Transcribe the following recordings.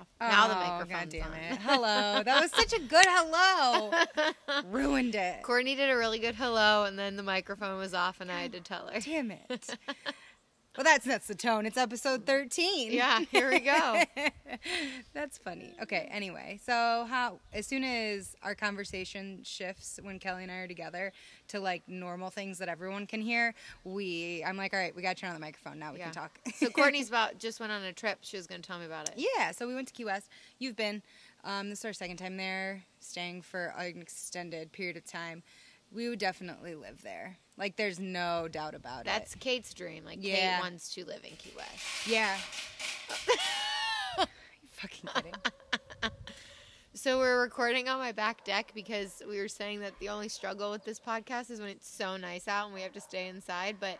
off. now the microphone. Oh, microphone's God damn on. it. Hello. That was such a good hello. Ruined it. Courtney did a really good hello, and then the microphone was off, and I had to tell her. Damn it. Well, that's that's the tone. It's episode 13. Yeah, here we go. that's funny. Okay, anyway. So, how as soon as our conversation shifts when Kelly and I are together to like normal things that everyone can hear, we I'm like, "All right, we got to turn on the microphone. Now we Yeah. can talk." So Courtney's about just went on a trip. She was going to tell me about it. Yeah, so we went to Key West. You've been. Um, this is our second time there, staying for an extended period of time. We would definitely live there. Like, there's no doubt about That's it. That's Kate's dream. Like Yeah. Kate wants to live in Key West. Yeah. you fucking kidding. So we're recording on my back deck because we were saying that the only struggle with this podcast is when it's so nice out and we have to stay inside. But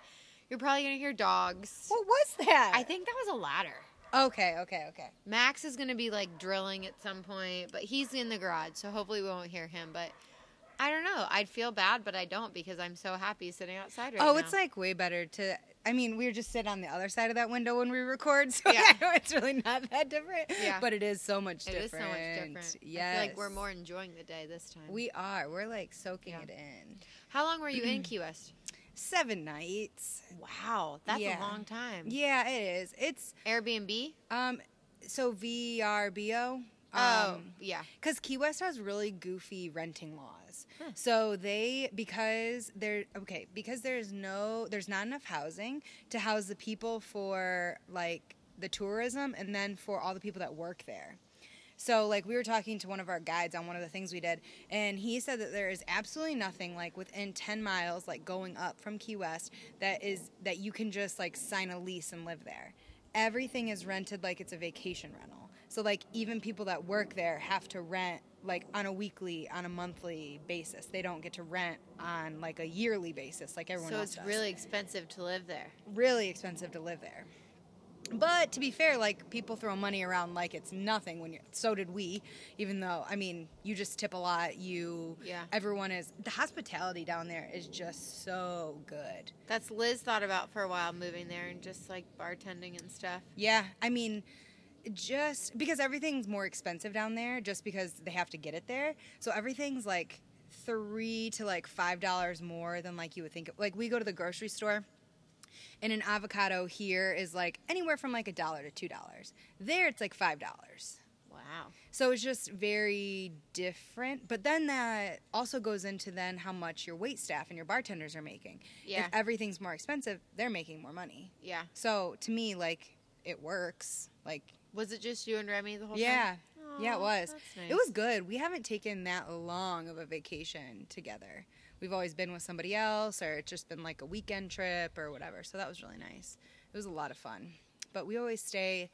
you're probably gonna hear dogs. What was that? I think that was a ladder. Okay, okay, okay. Max is gonna be like drilling at some point, but he's in the garage, so hopefully we won't hear him. But I don't know. I'd feel bad, but I don't because I'm so happy sitting outside right now. oh, it's like way better to. I mean, we were just sitting on the other side of that window when we record, so Yeah. I know it's really not that different. Yeah. But it is so much It different. It is so much different. Yes. I feel like we're more enjoying the day this time. We are. We're like soaking Yeah. it in. How long were you in Key West? Seven nights. Wow, that's Yeah. a long time. Yeah, it is. It's Airbnb. um so VRBO. Oh, Um, yeah. because Key West has really goofy renting laws. Huh. So they because there okay because there's no there's not enough housing to house the people for like the tourism and then for all the people that work there. So like we were talking to one of our guides on one of the things we did and he said that there is absolutely nothing like within 10 miles like going up from Key West that is that you can just like sign a lease and live there. Everything is rented like it's a vacation rental. So like even people that work there have to rent like on a weekly, on a monthly basis. They don't get to rent on like a yearly basis like everyone So else it's does. really expensive to live there. really expensive to live there. But to be fair, like people throw money around like it's nothing when you so did we, even though I mean, you just tip a lot, you Yeah. everyone is the hospitality down there is just so good. That's Liz thought about for a while moving there and just like bartending and stuff. Yeah, I mean, just because everything's more expensive down there, just because they have to get it there. So everything's like three to like five dollars more than like you would think. Like we go to the grocery store, and an avocado here is like anywhere from like a dollar to two dollars. There, it's like five dollars. Wow. So it's just very different. But then that also goes into then how much your wait staff and your bartenders are making. Yeah. If everything's more expensive, they're making more money. Yeah. So to me, like it works. Like Was it just you and Remy the whole yeah, time? yeah, Yeah, it was. nice. It was good. We haven't taken that long of a vacation together. We've always been with somebody else, or it's just been like a weekend trip or whatever. So that was really nice. It was a lot of fun. But we always stay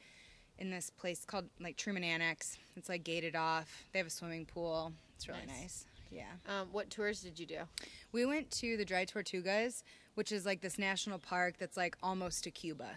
in this place called like Truman Annex. It's like gated off. They have a swimming pool. It's really Nice. nice. Yeah. Um, what tours did you do? We went to the Dry Tortugas, which is like this national park that's like almost to Cuba.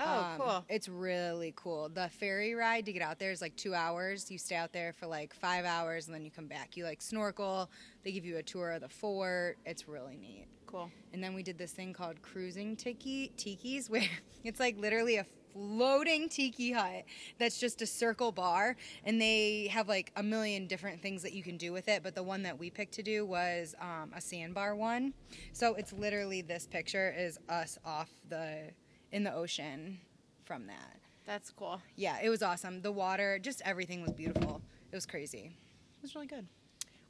Oh, Um, cool. It's really cool. The ferry ride to get out there is like two hours. You stay out there for like five hours and then you come back. You like snorkel. They give you a tour of the fort. It's really neat. Cool. And then we did this thing called cruising tiki tikis, where it's like literally a floating tiki hut that's just a circle bar, and they have like a million different things that you can do with it. But the one that we picked to do was um, a sandbar one. So it's literally this picture is us off the in the ocean from that. That's cool. Yeah, it was awesome. The water, just everything was beautiful. It was crazy. It was really good.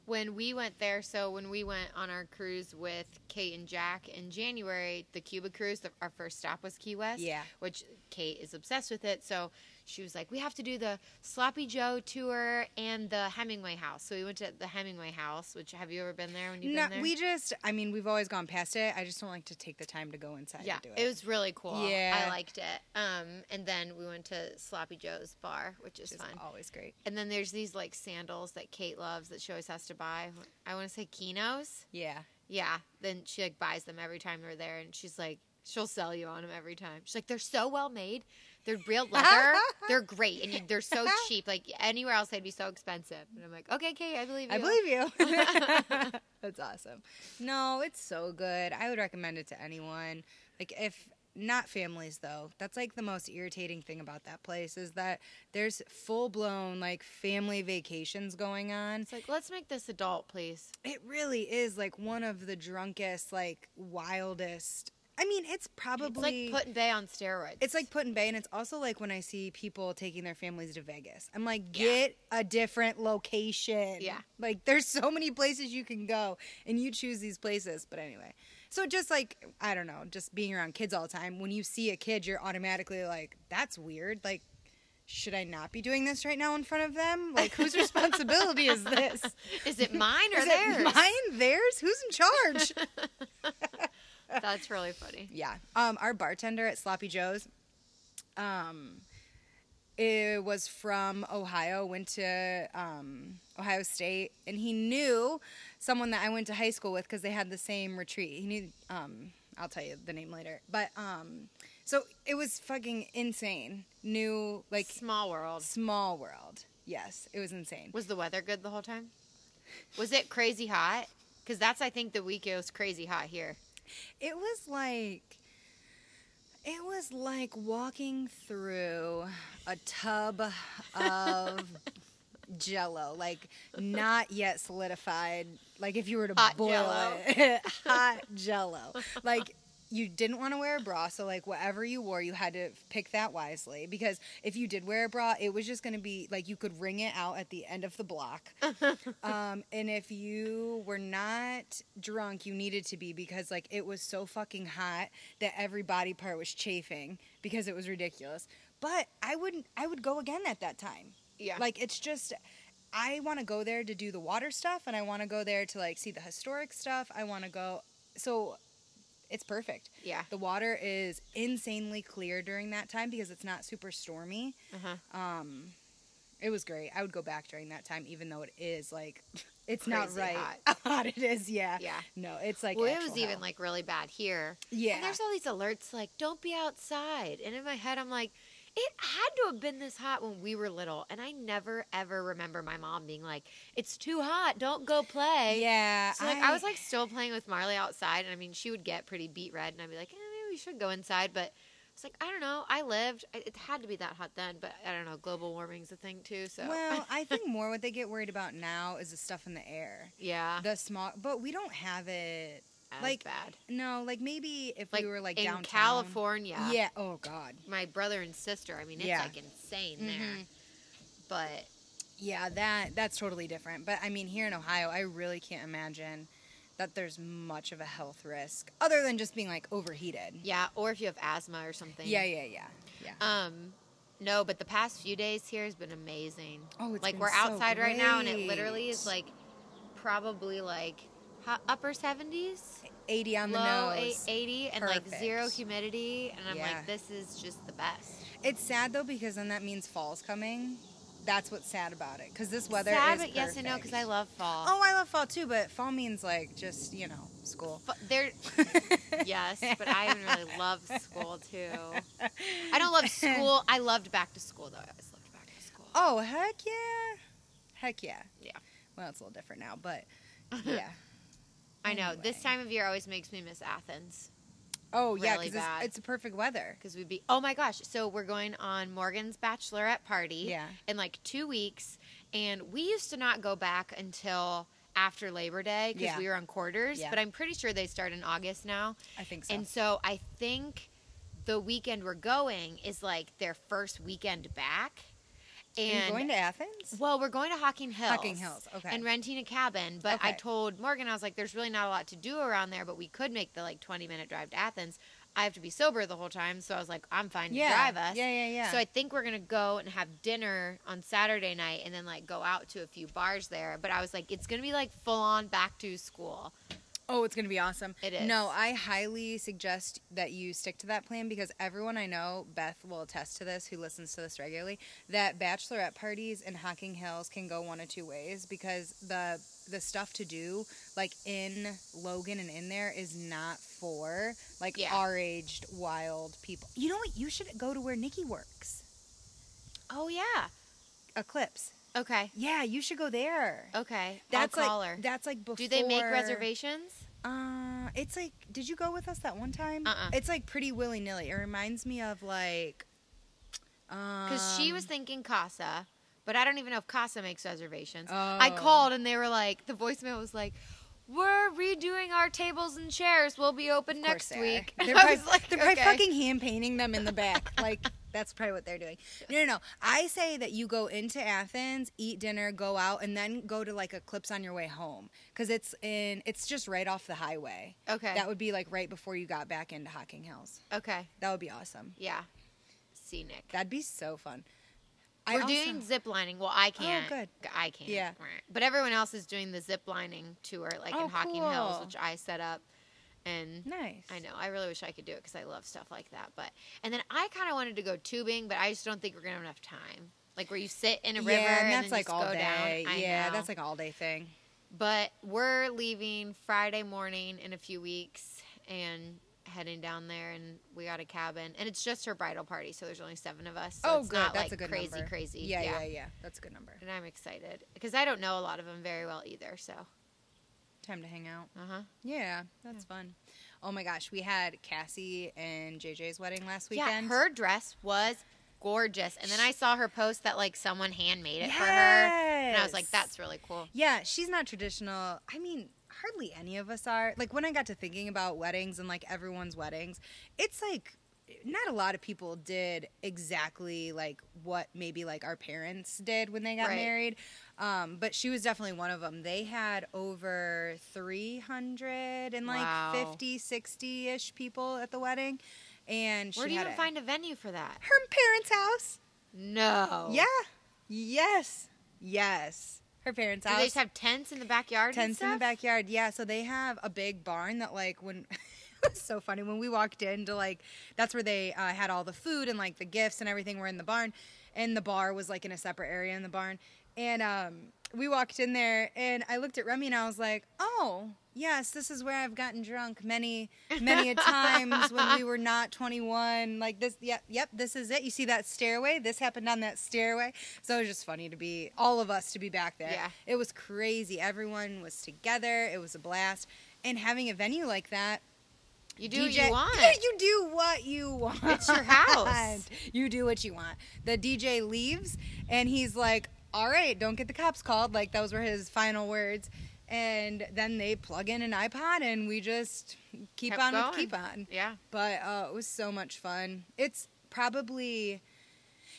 When we went there, so when we went on our cruise with Kate and Jack in January, the Cuba cruise, the, our first stop was Key West. Yeah. Which Kate is obsessed with it. So she was like, we have to do the Sloppy Joe tour and the Hemingway house. So we went to the Hemingway house, which have you ever been there when you've No, been there? we just, I mean, we've always gone past it. I just don't like to take the time to go inside yeah, and do it was really cool. Yeah. I liked it. Um, and then we went to Sloppy Joe's bar, which is Which is fun. always great. And then there's these like sandals that Kate loves that she always has to buy. I want to say Kinos. Yeah. Yeah. Then she like buys them every time they're there, and she's like, she'll sell you on them every time. She's like, they're so well made. They're real leather. they're great, and you, they're so cheap. Like anywhere else, they'd be so expensive. And I'm like, okay, Kate, I believe you. I believe you. That's awesome. No, it's so good. I would recommend it to anyone. Like if not families though. That's like the most irritating thing about that place is that there's full blown like family vacations going on. It's like, let's make this adult, please. It really is like one of the drunkest, like wildest. I mean, it's probably It's like Put-in-Bay on steroids. it's like Put-in-Bay, and it's also like when I see people taking their families to Vegas. I'm like, Yeah. get a different location. Yeah. Like, there's so many places you can go, and you choose these places. But anyway, so just like, I don't know, just being around kids all the time, when you see a kid, you're automatically like, that's weird. Like, should I not be doing this right now in front of them? Like, whose responsibility is this? Is it mine or Is theirs? it mine? Theirs? Who's in charge? That's really funny. Yeah. Um, our bartender at Sloppy Joe's, um, it was from Ohio, went to um, Ohio State, and he knew someone that I went to high school with because they had the same retreat. He knew, um, I'll tell you the name later. But um, so it was fucking insane. New, like, Small world. small world. Yes, it was insane. Was the weather good the whole time? Was it crazy hot? Because that's, I think, the week it was crazy hot here. It was like it was like walking through a tub of jello, like not yet solidified. Like if you were to Hot boil Jell-O. it, hot jello. Like you didn't want to wear a bra, so like whatever you wore, you had to pick that wisely because if you did wear a bra, it was just going to be like you could wring it out at the end of the block. um, and if you were not drunk, you needed to be because like it was so fucking hot that every body part was chafing because it was ridiculous. But I wouldn't. I would go again at that time. Yeah. Like it's just I want to go there to do the water stuff and I want to go there to like see the historic stuff. I want to go so it's perfect. yeah. The water is insanely clear during that time because it's not super stormy. Uh-huh. Um it was great. I would go back during that time even though it is like it's not right hot. hot it is. Yeah. Yeah. No, it's like well, it was even like really bad here. yeah. And there's all these alerts like, don't be outside. And in my head, I'm like, it had to have been this hot when we were little. And I never, ever remember my mom being like, it's too hot. Don't go play. yeah. So like I, was like still playing with Marley outside, and I mean she would get pretty beat red, and I'd be like, eh, maybe we should go inside. But it's like I don't know. I lived. It had to be that hot then, but I don't know. Global warming's a thing too. So Well, I think more what they get worried about now is the stuff in the air. yeah, The smog, but we don't have it. As like, bad. No, like maybe if Like we were like down in downtown. California, Yeah. Oh God. my brother and sister. I mean, it's Yeah. like insane there. Mhm. But Yeah, that that's totally different. But I mean, here in Ohio, I really can't imagine that there's much of a health risk other than just being like overheated. yeah, or if you have asthma or something. Yeah, yeah, yeah, yeah. Um, no, but the past few days here has been amazing. Oh, it's like we're so outside right now, and it literally is like probably like upper seventies. 80 on the low nose. 80 and like zero humidity and i'm Yeah. like this is just the best It's sad though because then that means fall's coming. That's what's sad about it because this weather is Sad, is but yes i know because i love fall Oh, I love fall too, but fall means like just you know school. Fa- there yes but i really love school too i don't love school i loved back to school though i always loved back to school Oh heck yeah, heck yeah. Yeah. Well, it's a little different now, but yeah. i know this time of year always makes me miss athens Oh yeah, because it's, it's perfect weather. because we'd be oh my gosh so we're going on morgan's bachelorette party Yeah. in like two weeks and we used to not go back until after labor day because Yeah. we were on quarters Yeah. but i'm pretty sure they start in august now I think so. And so I think the weekend we're going is like their first weekend back. Are you And going to Athens? well, we're going to Hocking Hills. Hocking Hills, okay. And renting a cabin. But I told Morgan, I was like, there's really not a lot to do around there, but we could make the like 20 minute drive to Athens. I have to be sober the whole time. So I was like, I'm fine to yeah. drive us. Yeah, yeah, yeah. So I think we're gonna go and have dinner on Saturday night, and then like go out to a few bars there. But I was like, it's gonna be like full on back to school. Oh, it's going to be awesome. It is. No, I highly suggest that you stick to that plan because everyone I know, Beth will attest to this, who listens to this regularly, that bachelorette parties in Hocking Hills can go one of two ways because the the stuff to do like in Logan and in there is not for like Yeah. our aged wild people. You know what? You should go to where Nikki works. Oh yeah. Eclipse. Okay. Yeah, you should go there. Okay. That's I'll call like her. that's like before Do they make reservations? Uh, it's like, did you go with us that one time? Uh-uh. It's like pretty willy nilly. It reminds me of like, um, Because she was thinking Casa, but I don't even know if Casa makes reservations. Oh. I called and they were like, the voicemail was like, "We're redoing our tables and chairs. We'll be open next they week." They're I probably, was like, they're probably fucking hand painting them in the back. like that's probably what they're doing. No, no, no. I say that you go into Athens, eat dinner, go out, and then go to like Eclipse on your way home because it's in. It's just right off the highway. Okay. That would be like right before you got back into Hocking Hills. okay. That would be awesome. Yeah. Scenic. That'd be so fun. We're also- doing zip lining. Well, I oh, can't. good. I can't. Yeah. But everyone else is doing the zip lining tour, like Oh, in Hocking Hills, which I set up. And Nice. I know. I really wish I could do it because I love stuff like that. But and then I kind of wanted to go tubing, but I just don't think we're gonna have enough time. Like where you sit in a river yeah, and and, that's like all day. Yeah, know. that's like all day thing. But we're leaving Friday morning in a few weeks and heading down there, and we got a cabin, and it's just her bridal party, so there's only seven of us. So oh, it's good. not that's like a good crazy, number. crazy. Yeah, yeah, yeah, That's a good number. And I'm excited because I don't know a lot of them very well either. So, Time to hang out. uh huh. Yeah, that's fun. Oh my gosh, we had Cassie and JJ's wedding last weekend. Yeah, weekend. her dress was gorgeous, and then I saw her post that like someone handmade it for her, and I was like, that's really cool. Yeah, she's not traditional. I mean, hardly any of us are. Like when I got to thinking about weddings and like everyone's weddings, it's like not a lot of people did exactly like what maybe like our parents did when they got Right. married. Um, but she was definitely one of them. They had over 300 and like Wow. 50, 60 ish people at the wedding. And she Where do you even a- find a venue for that? her parents' house. No. Yeah. Yes. Yes. Her parents' Do house. they just have tents in the backyard? tents in the backyard. Yeah, so they have a big barn that like when was so funny when we walked into like that's where they uh, had all the food and like the gifts and everything were in the barn, and the bar was like in a separate area in the barn, and um, we walked in there and I looked at Remy and I was like, oh. Yes, this is where I've gotten drunk many, many a times when we were not 21. Like this, yep, yep, this is it. You see that stairway? This happened on that stairway. So it was just funny to be, all of us to be back there. Yeah. It was crazy. Everyone was together. It was a blast. And having a venue like that, You do what you want. you do what you want. It's your house. You do what you want. The DJ leaves and he's like, "All right, don't get the cops called." Like those were his final words. And then they plug in an iPod and we just keep Kept on with keep on. Yeah. But uh, it was so much fun. It's probably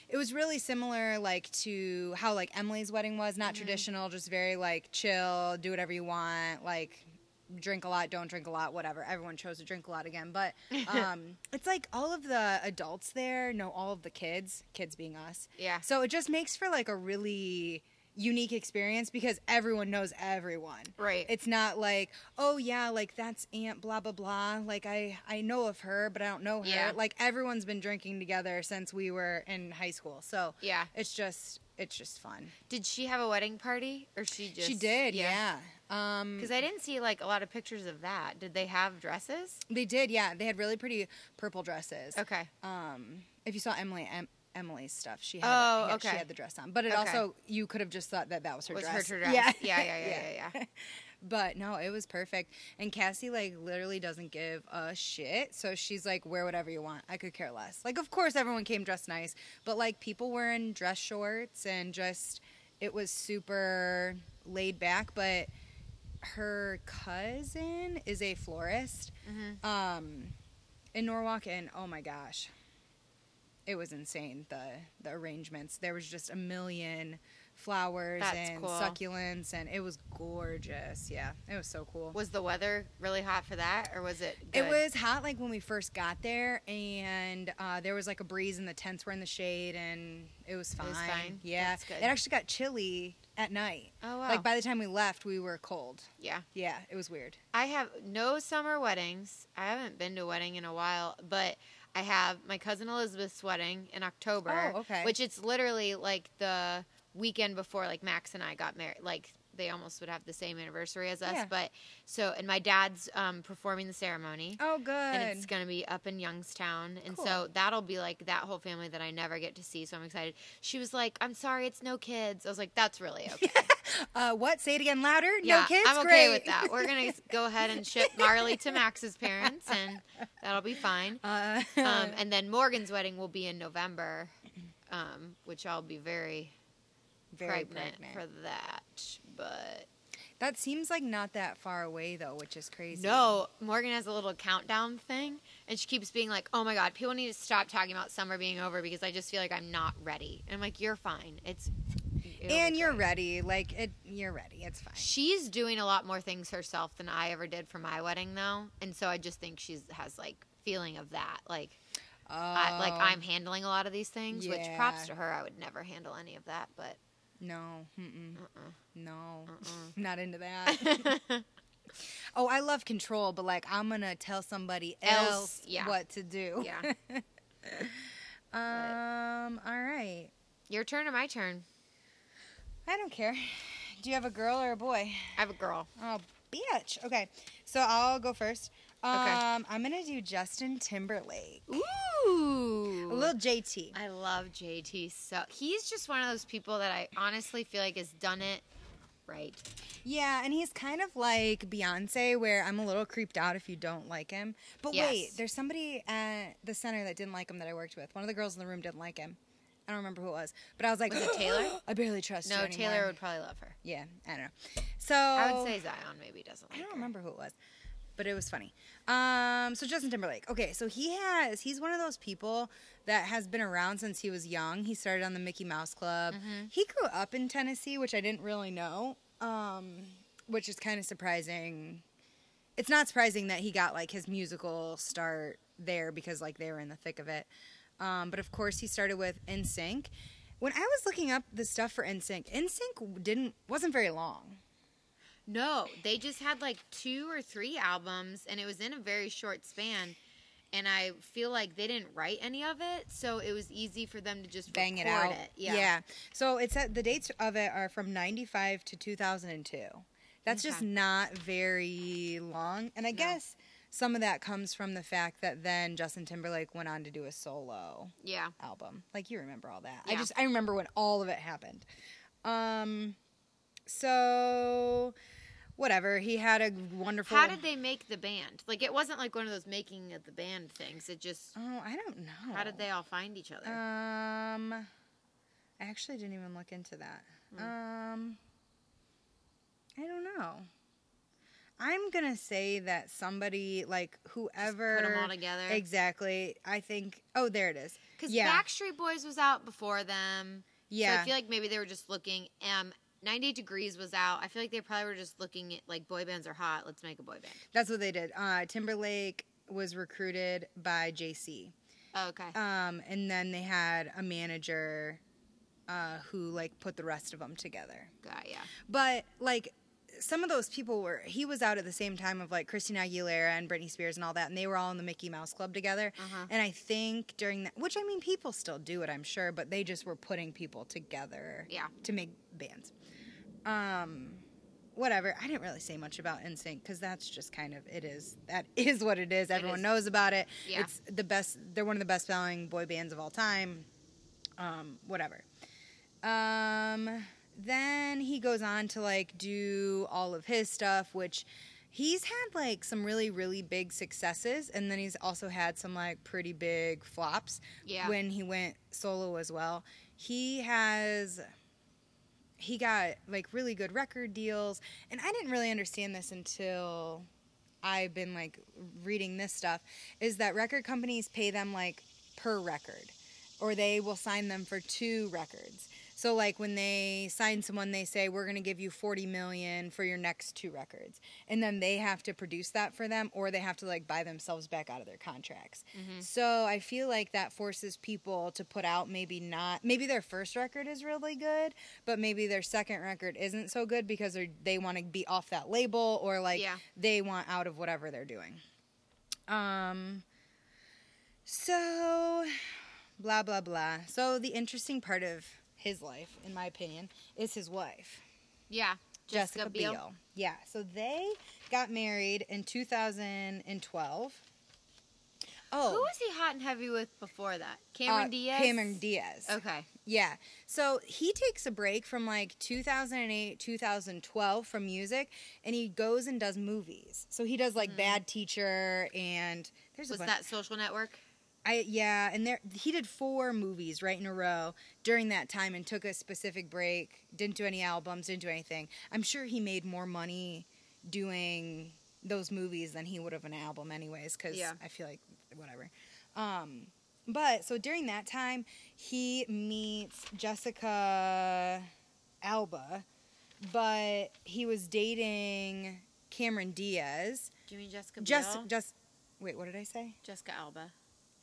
it was really similar like to how like Emily's wedding was, not Mm-hmm. traditional, just very like chill, do whatever you want, like drink a lot, don't drink a lot, whatever. Everyone chose to drink a lot again, but um it's like all of the adults there know all of the kids, kids being us. Yeah. So it just makes for like a really unique experience because everyone knows everyone. Right. It's not like, oh yeah, like that's Aunt blah blah blah. Like I I know of her, but I don't know her. Yeah. Like everyone's been drinking together since we were in high school. So yeah. it's just it's just fun. Did she have a wedding party or she just she did, yeah. Um Because I didn't see like a lot of pictures of that. Did they have dresses? they did, yeah. They had really pretty purple dresses. Okay. Um if you saw Emily em- Emily's stuff, she had Oh, yeah, okay. she had the dress on. But it Okay. also you could have just thought that that was her dress. Was dress. her dress? Yeah. Yeah, yeah, yeah, yeah, yeah. But no, it was perfect. And Cassie like literally doesn't give a shit. So she's like, wear whatever you want. I could care less. Like, of course, everyone came dressed nice, but like people were in dress shorts and just it was super laid back. But her cousin is a florist Mhm. um, in Norwalk, and oh my gosh, it was insane. The the arrangements. There was just a million flowers That's and cool. succulents, and it was gorgeous. Yeah, it was so cool. Was the weather really hot for that, or was it? It was hot like when we first got there, and uh, there was like a breeze, and the tents were in the shade, and it was fine. was fine? Yeah, good. it actually got chilly at night. Oh wow. Like by the time we left, we were cold. yeah. Yeah, it was weird. I have no summer weddings. I haven't been to a wedding in a while, but I have my cousin Elizabeth's wedding in October. Oh, okay. Which it's literally like the weekend before like Max and I got married. Like they almost would have the same anniversary as us. Yeah. But so, and my dad's um, performing the ceremony. Oh, good. And it's going to be up in Youngstown. And so that'll be like that whole family that I never get to see. So I'm excited. She was like, I'm sorry, it's no kids. I was like, that's really okay. uh, what? Say it again louder. yeah, no kids. I'm okay Great. with that. We're going to go ahead and ship Marley to Max's parents, and that'll be fine. Uh, Um, and then Morgan's wedding will be in November, um, which I'll be very, very pregnant, pregnant. for that. But That seems like not that far away though, which is crazy. no, Morgan has a little countdown thing, and she keeps being like, "Oh my god, people need to stop talking about summer being over because I just feel like I'm not ready." And I'm like, "You're fine. It's." And you're great." ready. Like it. You're ready. It's fine. She's doing a lot more things herself than I ever did for my wedding, though, and so I just think she's has like feeling of that, like. Oh, I, like oh. I'm handling a lot of these things, which props to her. I would never handle any of that, but no, uh-uh, no, uh-uh. not into that. oh, I love control, but like I'm gonna tell somebody else, Else, yeah. what to do. yeah. Um. All right. Your turn or my turn? I don't care. Do you have a girl or a boy? I have a girl. Oh, bitch. Okay. So I'll go first. Um, Okay. I'm gonna do Justin Timberlake. Ooh. A little JT. I love JT so he's just one of those people that I honestly feel like has done it right. Yeah, and he's kind of like Beyonce, where I'm a little creeped out if you don't like him. But Yes. wait, there's somebody at the center that didn't like him that I worked with. One of the girls in the room didn't like him. I don't remember who it was, but I was like, Was it Taylor? I barely trust No. Taylor would probably love her. Yeah, I don't know. So I would say Zion maybe doesn't like I don't her. remember who it was, but it was funny. Um, so Justin Timberlake. Okay, so he has he's one of those people that has been around since he was young. He started on the Mickey Mouse Club. Mm-hmm. He grew up in Tennessee, which I didn't really know, um, which is kind of surprising. It's not surprising that he got like his musical start there because like they were in the thick of it. Um, but of course, he started with NSYNC. When I was looking up the stuff for NSYNC, NSYNC didn't wasn't very long. No, they just had like two or three albums, and it was in a very short span. And I feel like they didn't write any of it, so it was easy for them to just bang it out. Yeah. So it's the dates of it are from 95 to 2002. That's just not very long. And I No. guess some of that comes from the fact that then Justin Timberlake went on to do a solo yeah. album. Like you remember all that. I just I remember when all of it happened. Um so whatever. He had a wonderful How did they make the band? Like, it wasn't like one of those making of the band things. It just, Oh, I don't know. how did they all find each other? Um, I actually didn't even look into that. Hmm. Um, I don't know. I'm gonna say that somebody like whoever put them all together? Exactly. I think. Oh, there it is. Because yeah. Backstreet Boys was out before them. So Yeah. I feel like maybe they were just looking. Um, 98 Degrees was out. I feel like they probably were just looking at like boy bands are hot. Let's make a boy band. That's what they did. Uh, Timberlake was recruited by JC, Oh, okay. um, and then they had a manager uh, who like put the rest of them together. Got yeah. But like some of those people were he was out at the same time of like Christina Aguilera and Britney Spears and all that, and they were all in the Mickey Mouse Club together. Uh-huh. And I think during that, which I mean, people still do it, I'm sure, but they just were putting people together Yeah. to make bands. Um, whatever. I didn't really say much about NSYNC because that's just kind of it is that is what it is. Everyone is. knows about it. Yeah. It's the best. They're one of the best selling boy bands of all time. Um, whatever. Um, then he goes on to like do all of his stuff, which he's had like some really really big successes, and then he's also had some like pretty big flops Yeah. when he went solo as well. He has he got like really good record deals, and I didn't really understand this until I've been like reading this stuff. Is that record companies pay them like per record, or they will sign them for two records. So like when they sign someone, they say we're going to give you forty million for your next two records, and then they have to produce that for them, or they have to like buy themselves back out of their contracts. So I feel like that forces people to put out maybe not maybe their first record is really good, but maybe their second record isn't so good because they they want to be off that label or like Yeah. they want out of whatever they're doing. Um. So, blah blah blah. So the interesting part of his life, in my opinion, is his wife. Yeah. Jessica Jessica, Biel. Biel. Yeah, so they got married in 2012. Oh, Who was he hot and heavy with before that? Cameron uh, Diaz. Cameron Diaz. Okay. Yeah. So he takes a break from like 2008, 2012 from music, and he goes and does movies. So he does like Bad Teacher, and there's. Was that Social Network? I yeah, and there he did four movies right in a row during that time, and took a specific break. Didn't do any albums, didn't do anything. I'm sure he made more money doing those movies than he would have an album, anyways. Because Yeah. I feel like whatever. Um, but so during that time, he meets Jessica Alba, but he was dating Cameron Diaz. Do you mean Jessica Biel? Just, just wait, what did I say? Jessica Alba.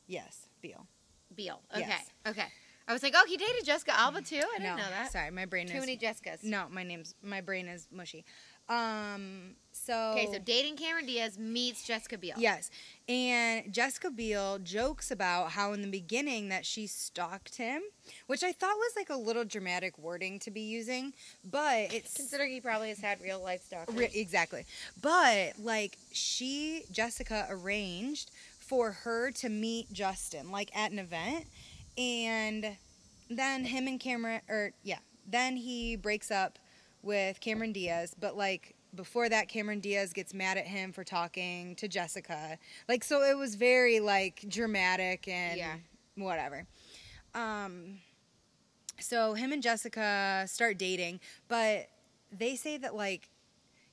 Yes, Beal. Biel. Okay. Yes. Okay. I was like, oh, he dated Jessica Alba too. I didn't no, know that. Sorry, my brain Too is many Jessicas. no. My name's my brain is mushy. Um. So Okay, so dating Cameron Diaz meets Jessica Biel. yes, and Jessica Biel jokes about how in the beginning that she stalked him, which I thought was like a little dramatic wording to be using, but it's Considering he probably has had real life stalkers. Re- exactly. But like she Jessica arranged for her to meet Justin like at an event and then him and Cameron or yeah, then he breaks up with Cameron Diaz, but like before that Cameron Diaz gets mad at him for talking to Jessica. Like so it was very like dramatic and Yeah. whatever. Um so him and Jessica start dating, but they say that like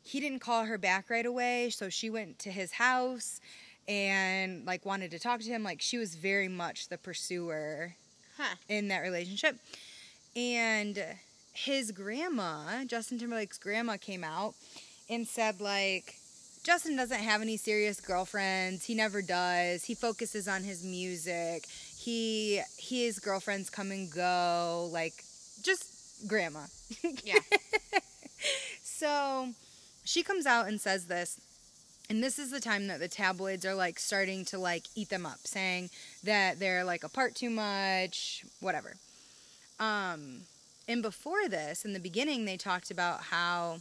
he didn't call her back right away, so she went to his house and like wanted to talk to him. Like she was very much the pursuer Huh. in that relationship. And his grandma, Justin Timberlake's grandma, came out and said like Justin doesn't have any serious girlfriends. He never does. He focuses on his music. He his girlfriends come and go. Like just grandma. Yeah. So she comes out and says this. And this is the time that the tabloids are like starting to like eat them up, saying that they're like apart too much, whatever. Um, and before this, in the beginning, they talked about how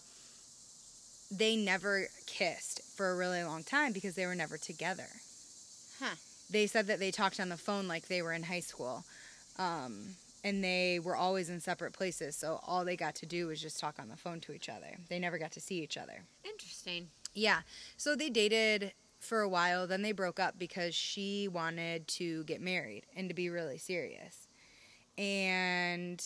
they never kissed for a really long time because they were never together. Huh. They said that they talked on the phone like they were in high school. Um, and they were always in separate places, so all they got to do was just talk on the phone to each other. They never got to see each other. Interesting. Yeah. So they dated for a while, then they broke up because she wanted to get married and to be really serious. And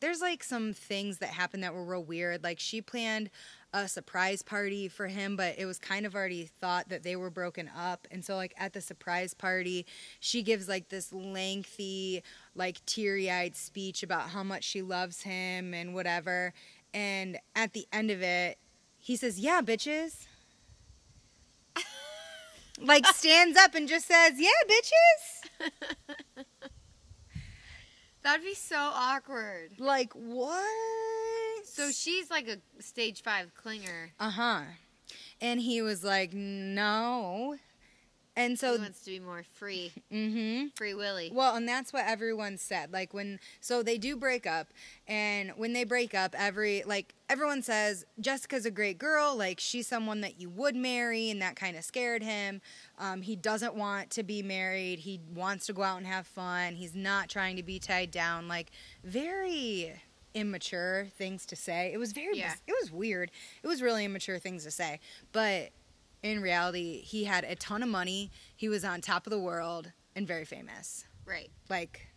there's like some things that happened that were real weird. Like she planned a surprise party for him, but it was kind of already thought that they were broken up. And so like at the surprise party, she gives like this lengthy, like teary-eyed speech about how much she loves him and whatever. And at the end of it, he says, "Yeah, bitches." Like stands up and just says, "Yeah, bitches." That'd be so awkward. Like what? So she's like a stage five clinger. uh huh. And he was like, "No." And so, he wants to be more free, mm-hmm. free Willy. Well, and that's what everyone said. Like when, so they do break up, and when they break up, every like everyone says Jessica's a great girl. Like she's someone that you would marry, and that kind of scared him. Um, he doesn't want to be married. He wants to go out and have fun. He's not trying to be tied down. Like very immature things to say. It was very. Yeah. It was weird. It was really immature things to say, but in reality, he had a ton of money. He was on top of the world and very famous. Right. Like,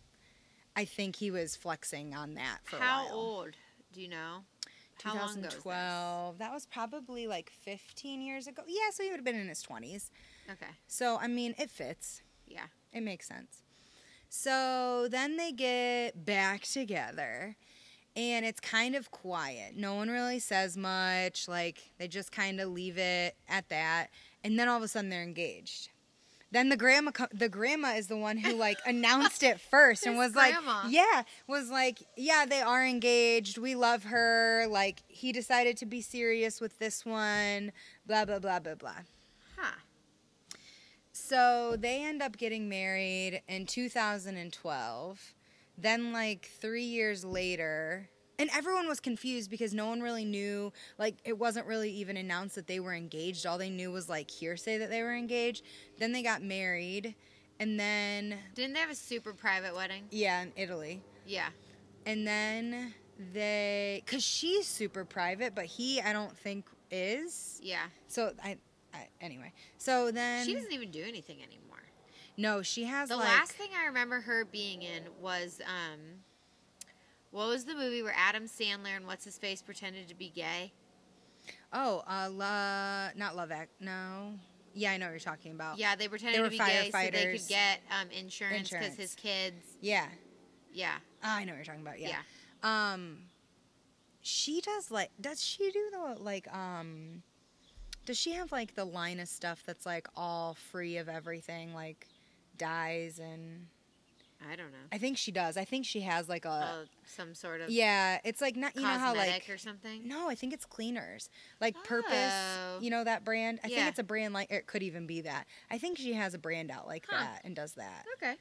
I think he was flexing on that for How a while. old? Do you know? How long ago 2012. That was probably like 15 years ago. Yeah, so he would have been in his 20s. Okay. So, I mean, it fits. Yeah. It makes sense. So then they get back together and it's kind of quiet. No one really says much. Like they just kind of leave it at that. And then all of a sudden they're engaged. Then the grandma, the grandma is the one who like announced it first and was grandma. like, yeah, was like, yeah, they are engaged. We love her. Like he decided to be serious with this one. Blah blah blah blah blah. Huh. So they end up getting married in 2012. Then, like three years later, and everyone was confused because no one really knew like it wasn't really even announced that they were engaged all they knew was like hearsay that they were engaged then they got married and then Didn't they have a super private wedding? yeah in italy Yeah. and then they because she's super private but he i don't think is Yeah. so i, I anyway so then She doesn't even do anything anymore. No she has The like last thing I remember her being in was um what was the movie where Adam Sandler and what's his face pretended to be gay? oh uh la not love act no yeah i know what you're talking about Yeah, they pretended They to be gay so they could get um, insurance because his kids. yeah Yeah, I know what you're talking about. yeah. Yeah. Um, she does like. Does she do the like? Um, does she have like the line of stuff that's like all free of everything, like dyes and? I don't know. I think she does. I think she has like a. Uh, some sort of yeah, it's like not. You know how like. or something. No, I think it's cleaners. Like Purpose, Oh. you know that brand? I Yeah. think it's a brand like it could even be that. I think she has a brand out like Huh. that and does that. Okay,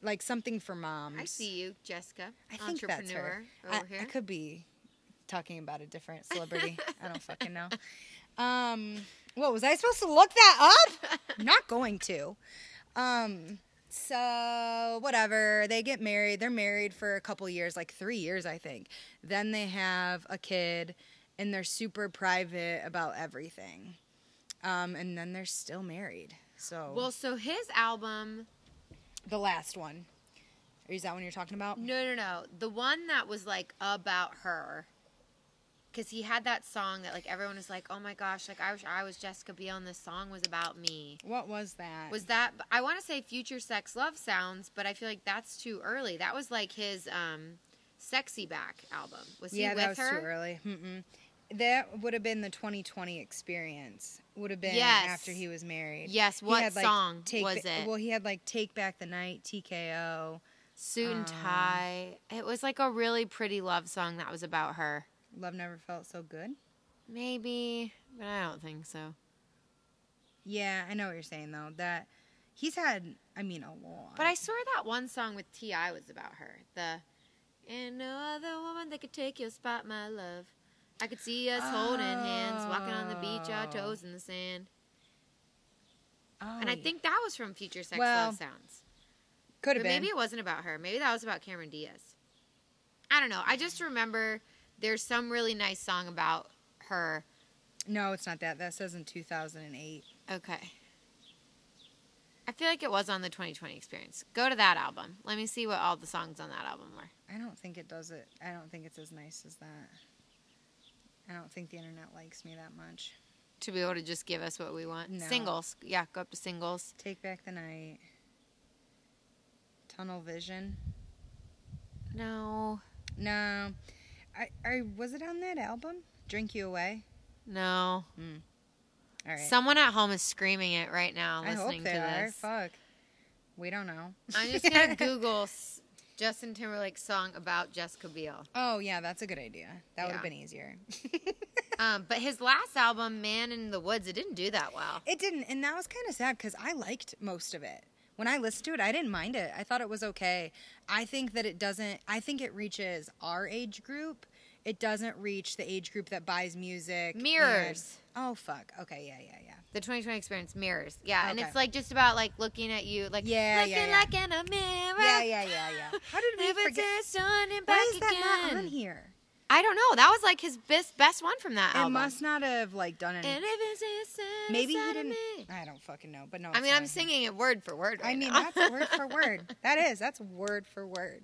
Like something for moms. I see you, Jessica. I think that's her. I, here. I could be talking about a different celebrity. I don't fucking know. Um, what was I supposed to look that up? I'm not going to. Um, so whatever. They get married. They're married for a couple years, like three years, I think. Then they have a kid, and they're super private about everything. Um, and then they're still married. So Well, so his album. the last one. Is that one you're talking about? No, no, no. The one that was like about her. Because he had that song that like everyone was like, oh my gosh, like I wish I was Jessica Biel and this song was about me. What was that? Was that I want to say Future Sex Love Sounds, but I feel like that's too early. That was like his um Sexy Back album. Was yeah, he with that was her? too early. Mm-mm. That would have been the 2020 experience. Would have been Yes. after he was married. Yes, He what had, like, song Take was Ba- it? Well, he had like Take Back the Night, TKO, Suit and Um, tie. It was like a really pretty love song that was about her. Love Never Felt So Good. Maybe, but I don't think so. Yeah, I know what you're saying though. That he's had, I mean, a lot. But I swear that one song with T.I. was about her. The And no other woman that could take your spot, my love. I could see us holding hands, walking on the beach, our Oh. toes in the sand. oh, And I oh, think that was from Future Sex Well, Love Sounds. could have been. maybe it wasn't about her. Maybe that was about Cameron Diaz. I don't know. I just remember there's some really nice song about her. no, it's not that. That says in 2008. Okay. I feel like it was on the 2020 experience. Go to that album. Let me see what all the songs on that album were. I don't think it does it. I don't think it's as nice as that. I don't think the internet likes me that much. To be able to just give us what we want. No. Singles. Yeah, go up to singles. Take Back the Night. Tunnel Vision. No. No. I, I was it on that album? Drink You Away? No. All right. Someone at home is screaming it right now I listening hope they to are. this. Fuck. We don't know. I'm just to Google Justin Timberlake's song about Jessica Biel. Oh yeah, that's a good idea. That would have been easier. Um, but his last album, Man in the Woods, it didn't do that well. it didn't, and that was kind of sad because I liked most of it. When I listened to it, I didn't mind it. I thought it was okay. I think that it doesn't. I think it reaches our age group. It doesn't reach the age group that buys music. and- Mirrors. oh fuck. Okay. Yeah. Yeah. Yeah. The 2020 experience mirrors. Yeah, and it's like just about like looking at you, like Yeah, looking yeah, yeah. like in a mirror. Yeah. Yeah. Yeah. Yeah. How did we forget? it's turning back Why is that again. not on here? I don't know. That was like his best best one from that It album. must not have like done any. And if it's inside Maybe he of didn't. me. I don't fucking know, but no. I it's mean, not I'm singing it word for word. I right mean, now. that's word for word. That is. That's word for word.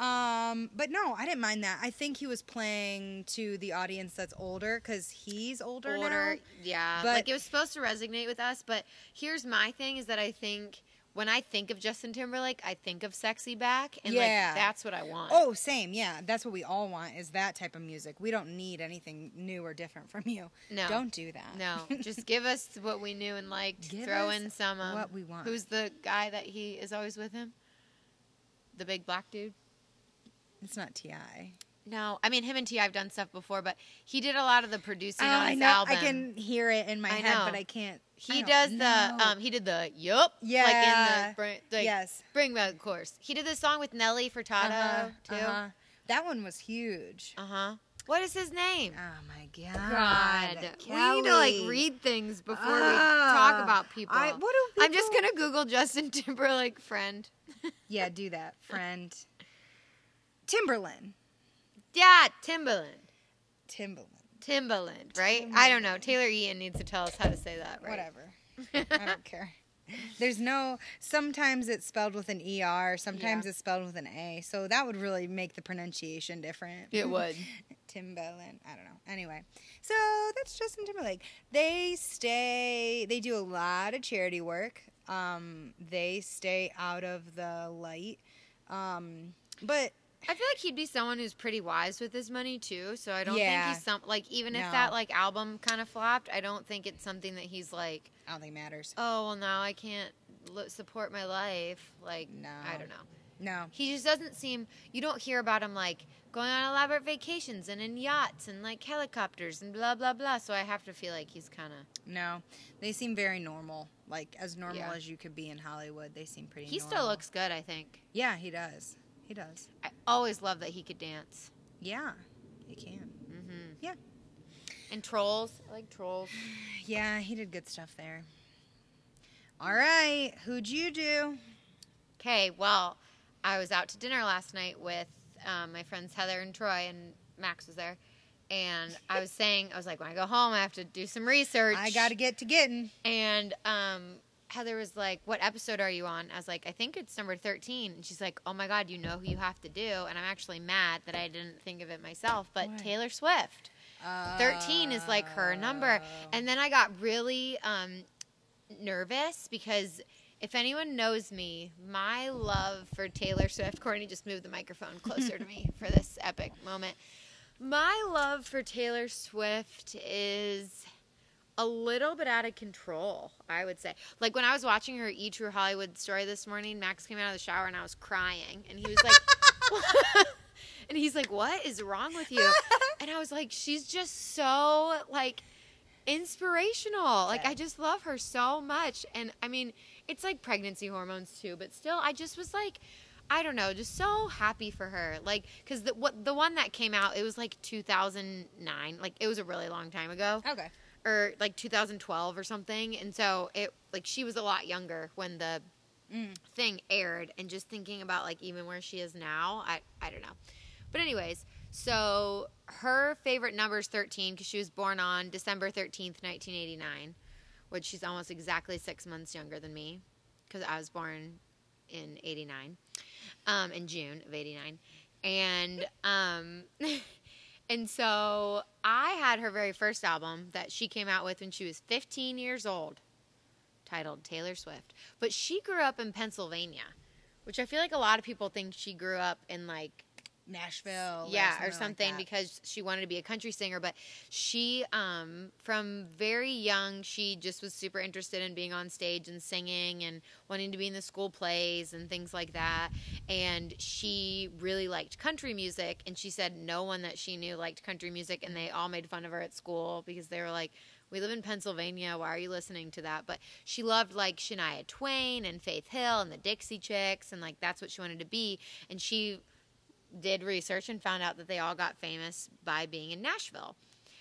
Um, but no, I didn't mind that. I think he was playing to the audience that's older because he's older, older. now. Yeah, But- like it was supposed to resonate with us. But here's my thing: is that I think when I think of Justin Timberlake, I think of sexy back, and Yeah. like that's what I want. Oh, same. Yeah, that's what we all want is that type of music. We don't need anything new or different from you. no, Don't do that. no, just give us what we knew and liked. Give Throw in some. Um, what we want. Who's the guy that he is always with him? The big black dude. It's not T.I. No, I mean him and T. I've done stuff before, but he did a lot of the producing Oh, on I know. album. I can hear it in my I head, know. but I can't. He don't does know. the um he did the yup like in Yeah. the bring, like yes. bring back course. He did the song with Nelly Furtado Uh-huh, too. uh-huh. That one was huge. Uh huh. What is his name? Oh my God, god. we need to like read things before we Ah, talk about people. I, what do I'm just gonna Google Justin Timberlake friend. Yeah, do that, friend. Timberland. Yeah, Timbaland. Timberland. Timbaland, right? I don't know. Taylor Eaton needs to tell us how to say that, right? Whatever. I don't care. There's no. Sometimes it's spelled with an er. Sometimes Yeah. it's spelled with an a. So that would really make the pronunciation different. It would. Timbaland. I don't know. Anyway, so that's Justin Timberlake. They stay. They do a lot of charity work. Um, they stay out of the light. Um, but I feel like he'd be someone who's pretty wise with his money too. So I don't Yeah. think he's some like even if that like album kind of flopped, I don't think it's something that he's like, I don't think it matters. oh well, now I can't lo- support my life. Like No. I don't know. No. He just doesn't seem. You don't hear about him like going on elaborate vacations and in yachts and like helicopters and blah blah blah. So I have to feel like he's kind of. No, they seem very normal, like as normal Yeah. as you could be in Hollywood. They seem pretty. He normal. still looks good. I think. Yeah, he does. He does. Always loved that he could dance. Yeah, he can. Mm-hmm. Yeah. And trolls. I like trolls. Yeah, he did good stuff there. All right, who'd you do? Okay, well, I was out to dinner last night with um, my friends Heather and Troy, and Max was there. And I was saying, I was like, when I go home, I have to do some research. I got to get to getting. And um, Heather was like, "What episode are you on?" I was like, "I think it's number 13." And she's like, "Oh my god, you know who you have to do." And I'm actually mad that I didn't think of it myself, but What? Taylor Swift. 13 is like her number. Oh. And then I got really um, nervous because if anyone knows me, my love for Taylor Swift, Courtney just moved the microphone closer to me for this epic moment. My love for Taylor Swift is a little bit out of control, I would say. Like when I was watching her E True Hollywood story this morning, Max came out of the shower and I was crying. And he was like, and he's like, what is wrong with you? And I was like, she's just so like inspirational. Like I just love her so much. And I mean, it's like pregnancy hormones too, but still I just was like I don't know, just so happy for her. Like cuz the what the one that came out, it was like 2009. Like it was a really long time ago Okay. Or like 2012 or something. And so it like she was a lot younger when the Mm. thing aired and just thinking about like even where she is now, I I don't know. But anyways, so her favorite number is 13 because she was born on December 13th, 1989, which she's almost exactly six months younger than me because I was born in 89, um, in June of 89. And, um, and so I had her very first album that she came out with when she was 15 years old titled Taylor Swift. But she grew up in Pennsylvania, which I feel like a lot of people think she grew up in like Nashville. yeah something or something that. because she wanted to be a country singer but she um from very young she just was super interested in being on stage and singing and wanting to be in the school plays and things like that and she really liked country music and she said no one that she knew liked country music and they all made fun of her at school because they were like we live in Pennsylvania. Why are you listening to that? But she loved like Shania Twain and Faith Hill and the Dixie Chicks, and like that's what she wanted to be. And she did research and found out that they all got famous by being in Nashville.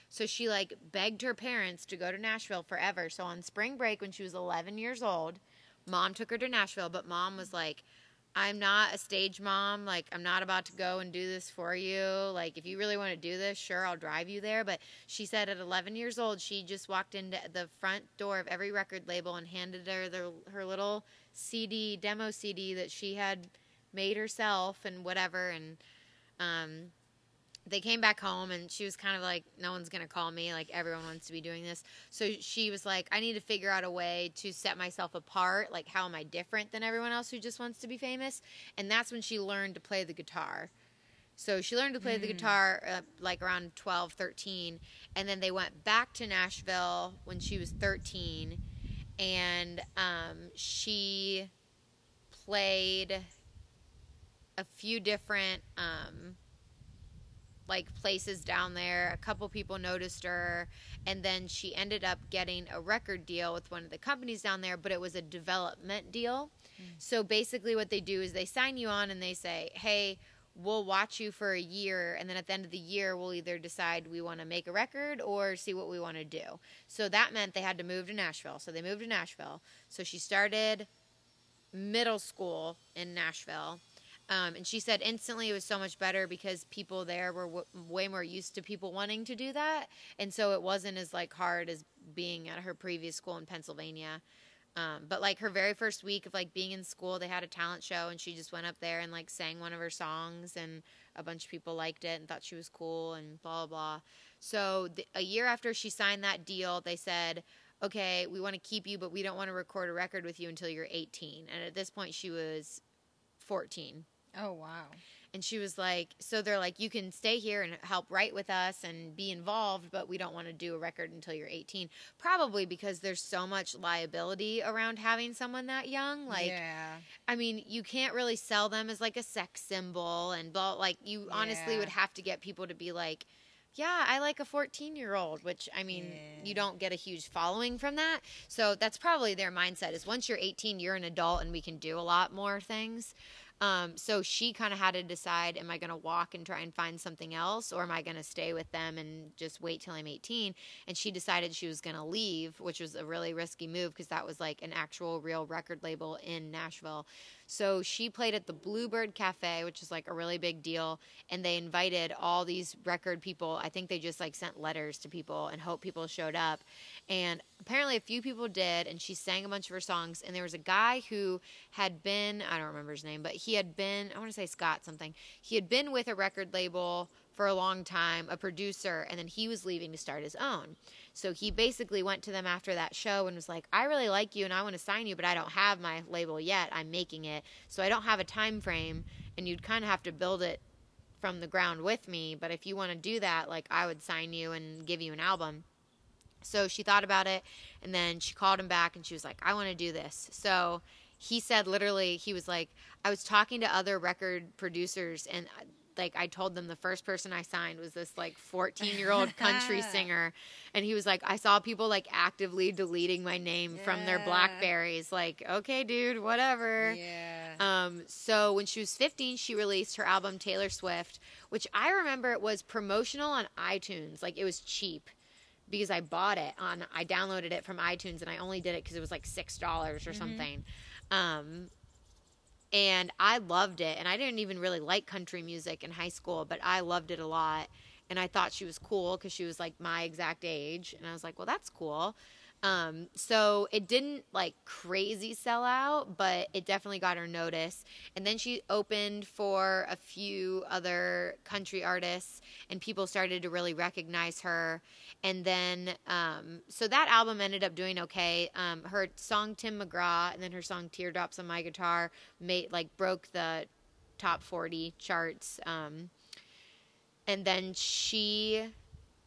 So she like begged her parents to go to Nashville forever. So on spring break when she was 11 years old, mom took her to Nashville, but mom was like, "I'm not a stage mom. Like I'm not about to go and do this for you. Like if you really want to do this, sure, I'll drive you there." But she said at 11 years old, she just walked into the front door of every record label and handed her their, her little CD demo CD that she had made herself and whatever and um they came back home and she was kind of like no one's going to call me like everyone wants to be doing this. So she was like i need to figure out a way to set myself apart like how am i different than everyone else who just wants to be famous? And that's when she learned to play the guitar. So she learned to play the guitar uh, like around 12 13 and then they went back to nashville when she was 13 and um, she played a few different um, like places down there. A couple people noticed her, and then she ended up getting a record deal with one of the companies down there, but it was a development deal. So basically, what they do is they sign you on and they say, "Hey, we'll watch you for a year and then at the end of the year we'll either decide we want to make a record or see what we want to do. So that meant they had to move to nashville. So they moved to nashville. So she started middle school in nashville um, and she said instantly it was so much better because people there were w- way more used to people wanting to do that and so it wasn't as like hard as being at her previous school in pennsylvania um, but like her very first week of like being in school, they had a talent show, and she just went up there and like sang one of her songs, and a bunch of people liked it and thought she was cool, and blah blah blah. So a year after she signed that deal, they said, "Okay, we want to keep you, but we don't want to record a record with you until you're 18." And at this point, she was 14. Oh wow. And she was like, so they're like, you can stay here and help write with us and be involved, but we don't want to do a record until you're 18. Probably because there's so much liability around having someone that young. Like, yeah. I mean, you can't really sell them as like a sex symbol and blah, like, you honestly would have to get people to be like, yeah, I like a 14 year old, which I mean, Yeah. you don't get a huge following from that. So that's probably their mindset is once you're 18, you're an adult and we can do a lot more things. Um, so she kind of had to decide am I going to walk and try and find something else or am I going to stay with them and just wait till I'm 18? And she decided she was going to leave, which was a really risky move because that was like an actual real record label in Nashville. So she played at the Bluebird Cafe, which is like a really big deal, and they invited all these record people. I think they just like sent letters to people and hope people showed up. And apparently a few people did, and she sang a bunch of her songs. And there was a guy who had been, I don't remember his name, but he had been, I want to say Scott something. He had been with a record label for a long time, a producer, and then he was leaving to start his own. So he basically went to them after that show and was like, I really like you and I want to sign you, but I don't have my label yet. I'm making it. So I don't have a time frame and you'd kind of have to build it from the ground with me, but if you want to do that, like I would sign you and give you an album. So she thought about it and then she called him back and she was like, I want to do this. So he said literally, he was like, I was talking to other record producers and uh, like I told them the first person I signed was this like 14 year old country singer. And he was like, I saw people like actively deleting my name from their Blackberries. Like, okay, dude, whatever. Yeah. Um, so when she was 15, she released her album Taylor Swift, which I remember it was promotional on iTunes. Like it was cheap because I bought it on, I downloaded it from iTunes and I only did it because it was like $6 or something. Um, and I loved it. And I didn't even really like country music in high school, but I loved it a lot. And I thought she was cool because she was like my exact age. And I was like, well, that's cool. Um, so it didn't like crazy sell out, but it definitely got her notice. And then she opened for a few other country artists, and people started to really recognize her. And then, um, so that album ended up doing okay. Um, her song Tim McGraw, and then her song Teardrops on My Guitar, made like broke the top forty charts. Um, and then she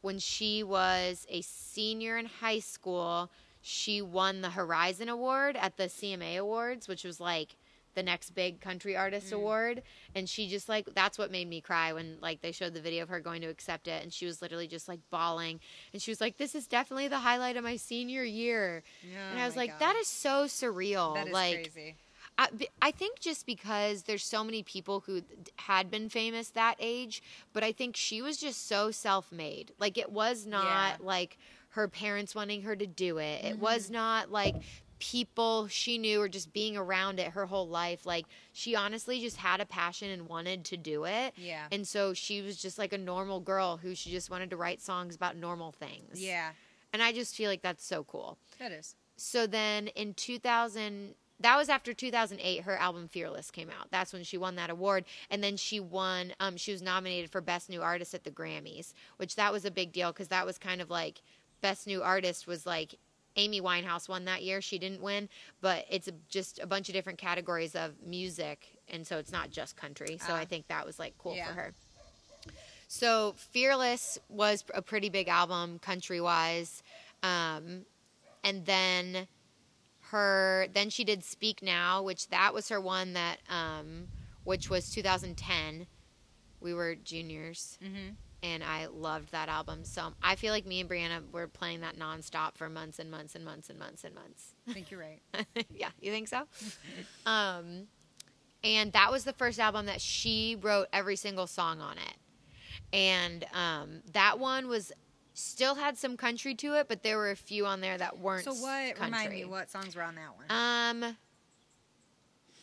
when she was a senior in high school, she won the Horizon Award at the CMA Awards, which was like the next big country artist mm. award. And she just like that's what made me cry when like they showed the video of her going to accept it. And she was literally just like bawling. And she was like this is definitely the highlight of my senior year. And i oh was like that is so surreal. Oh that is like crazy. I, think just because there's so many people who had been famous that age, but I think she was just so self made. Like, it was not Yeah. like her parents wanting her to do it, it was mm-hmm. not like people she knew or just being around it her whole life. Like, she honestly just had a passion and wanted to do it. Yeah. And so she was just like a normal girl who she just wanted to write songs about normal things. Yeah. And I just feel like that's so cool That is. so then in 2000 that was after 2008 her album fearless came out. That's when she won that award. And then she won um, she was nominated for best new artist at the grammys which that was a big deal because that was kind of like best new artist was like amy winehouse won that year. She didn't win but it's just a bunch of different categories of music. And so it's not just country. So Ah. i think that was like cool Yeah. for her. So fearless was a pretty big album country wise um, and then her then she did speak now which that was her one that um which was 2010 we were juniors Mm-hmm. and i loved that album so i feel like me and brianna were playing that nonstop for months and months and months and months and months I think you're right. yeah you think so um and that was the first album that she wrote every single song on it. And um, that one was still had some country to it, but there were a few on there that weren't. So what? Country. Remind me what songs were on that one? Um,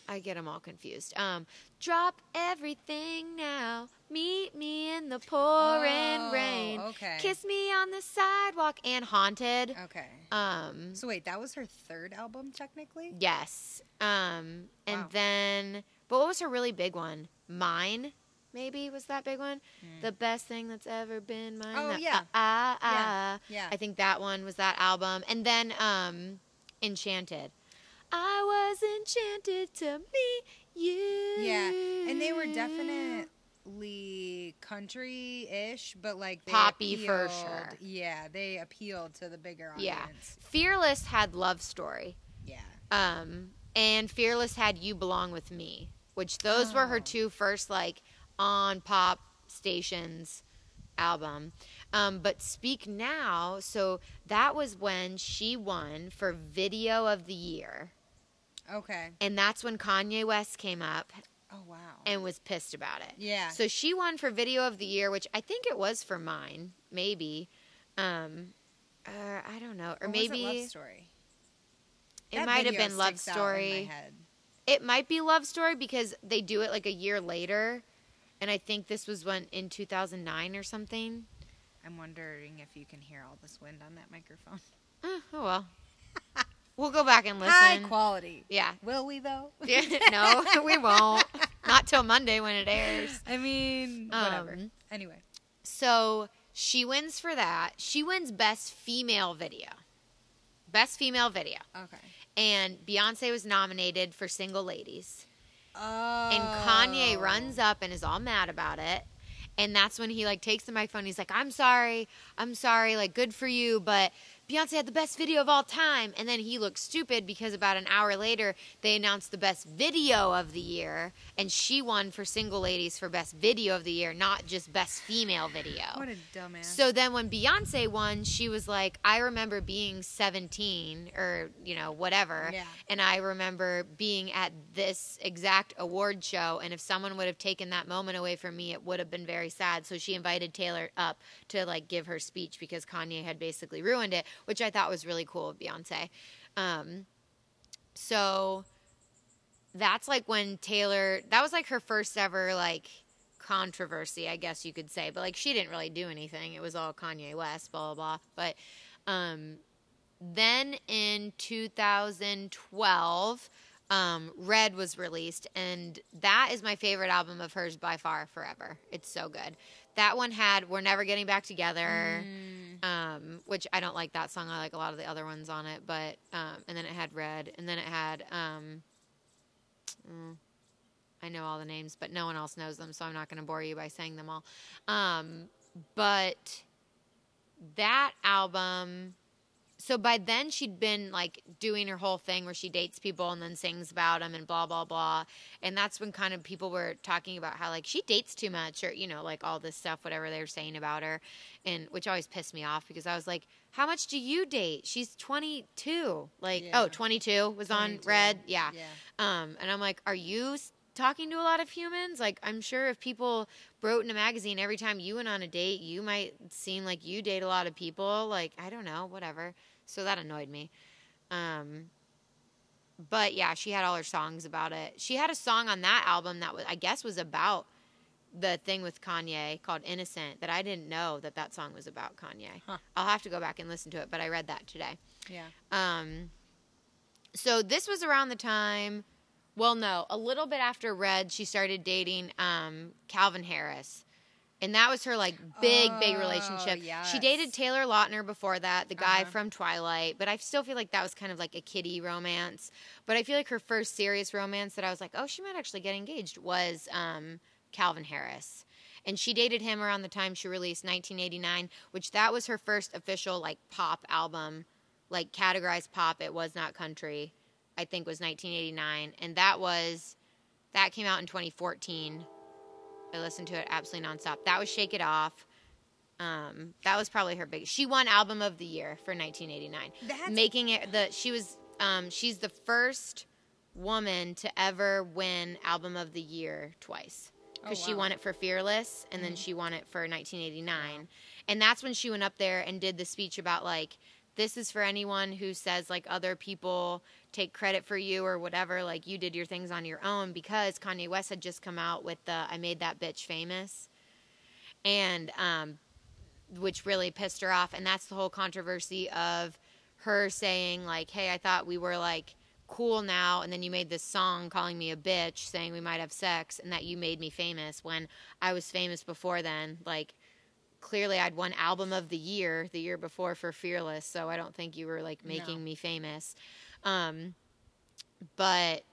I get them all confused. Um, drop everything now. Meet me in the pouring Oh, rain. okay. Kiss me on the sidewalk and haunted. okay. Um, So wait, that was her third album technically. yes. Um, and Wow. then, but what was her really big one? Mine. Maybe was that big one? Mm. The best thing that's ever been mine. Oh, The- yeah. ah, ah, ah. Yeah. I think that one was that album. And then um Enchanted. I was enchanted to meet you. Yeah, and they were definitely country-ish, but like Poppy for sure. Yeah, they appealed to the bigger audience. Yeah. Fearless had Love Story. Yeah. Um and Fearless had You Belong with Me, which those were her Oh. two first like on pop stations album. Um, but Speak Now, so that was when she won for Video of the Year. Okay. And that's when Kanye West came up Oh wow. and was pissed about it. yeah. So she won for Video of the Year, which I think it was for mine, maybe. Um, uh, I don't know, or Or maybe it Love Story. it That might have been Love sticks in my Story. It might be Love Story because they do it like a year later, and I think this was when in 2009 or something. I'm wondering if you can hear all this wind on that microphone. Eh, oh well, we'll go back and listen. High quality. yeah. Will we though? Yeah, no, we won't. Not till Monday when it airs. I mean, whatever. Um, anyway. So she wins for that. She wins Best Female Video. Best Female Video. Okay. And Beyonce was nominated for Single Ladies. Oh. And Kanye oh. runs up and is all mad about it. And that's when he like takes the microphone. He's like, "I'm sorry, I'm sorry. Like, good for you, but Beyonce had the best video of all time." And then he looked stupid because about an hour later they announced the best video of the year, and she won for Single Ladies for best video of the year, not just best female video. What a dumbass. So then when Beyonce won, she was like, I remember being 17 or, you know, whatever. Yeah. And I remember being at this exact award show. And if someone would have taken that moment away from me, it would have been very sad. So she invited Taylor up to like give her speech because Kanye had basically ruined it, which I thought was really cool of Beyonce. Um, so that's like when Taylor, that was like her first ever like controversy, I guess you could say. But like she didn't really do anything. It was all Kanye West, blah blah blah. But um, then in 2012, um, Red was released, and that is my favorite album of hers by far, forever. It's so good. That one had "We're Never Getting Back Together," Mm. Um, which I don't like that song. I like a lot of the other ones on it, but um, and then it had Red, and then it had. Um, mm, I know all the names, but no one else knows them, so I'm not going to bore you by saying them all. Um, but that album so by then she'd been like doing her whole thing where she dates people and then sings about them and blah blah blah and that's when kind of people were talking about how like she dates too much or you know like all this stuff whatever they were saying about her and which always pissed me off because i was like how much do you date she's 22 like Yeah. oh 22 was on red yeah Yeah. um, and I'm like, are you talking to a lot of humans? Like, I'm sure if people wrote in a magazine every time you went on a date, you might seem like you date a lot of people. Like, I don't know, whatever. So that annoyed me. Um, but yeah, she had all her songs about it. She had a song on that album that was, I guess, was about the thing with Kanye called "Innocent" that I didn't know that that song was about Kanye. Huh. I'll have to go back and listen to it, but I read that today. Yeah. Um, so this was around the time. Well, no, a little bit after Red, she started dating um, Calvin Harris, and that was her like big, big Oh, relationship. She dated Taylor Lautner before that, the guy Uh-huh. from Twilight, but I still feel like that was kind of like a kiddie romance. But I feel like her first serious romance that I was like, oh, she might actually get engaged was um, Calvin Harris. And she dated him around the time she released 1989, which that was her first official like pop album, like categorized pop. It was not country. I think was 1989, and that was that came out in 2014. I listened to it absolutely nonstop. That was Shake It Off. Um, that was probably her big. She won Album of the Year for 1989, That's making it the. She was um, she's the first woman to ever win album of the year twice because Oh, she won it for Fearless and then she won it for 1989. And that's when she went up there and did the speech about like this is for anyone who says like other people take credit for you or whatever like you did your things on your own because Kanye West had just come out with the I made that bitch famous. And um which really pissed her off and that's the whole controversy of her saying like hey i thought we were like cool now and then you made this song calling me a bitch saying we might have sex and that you made me famous when i was famous before then like clearly i'd won album of the year the year before for fearless so i don't think you were like making No. me famous um but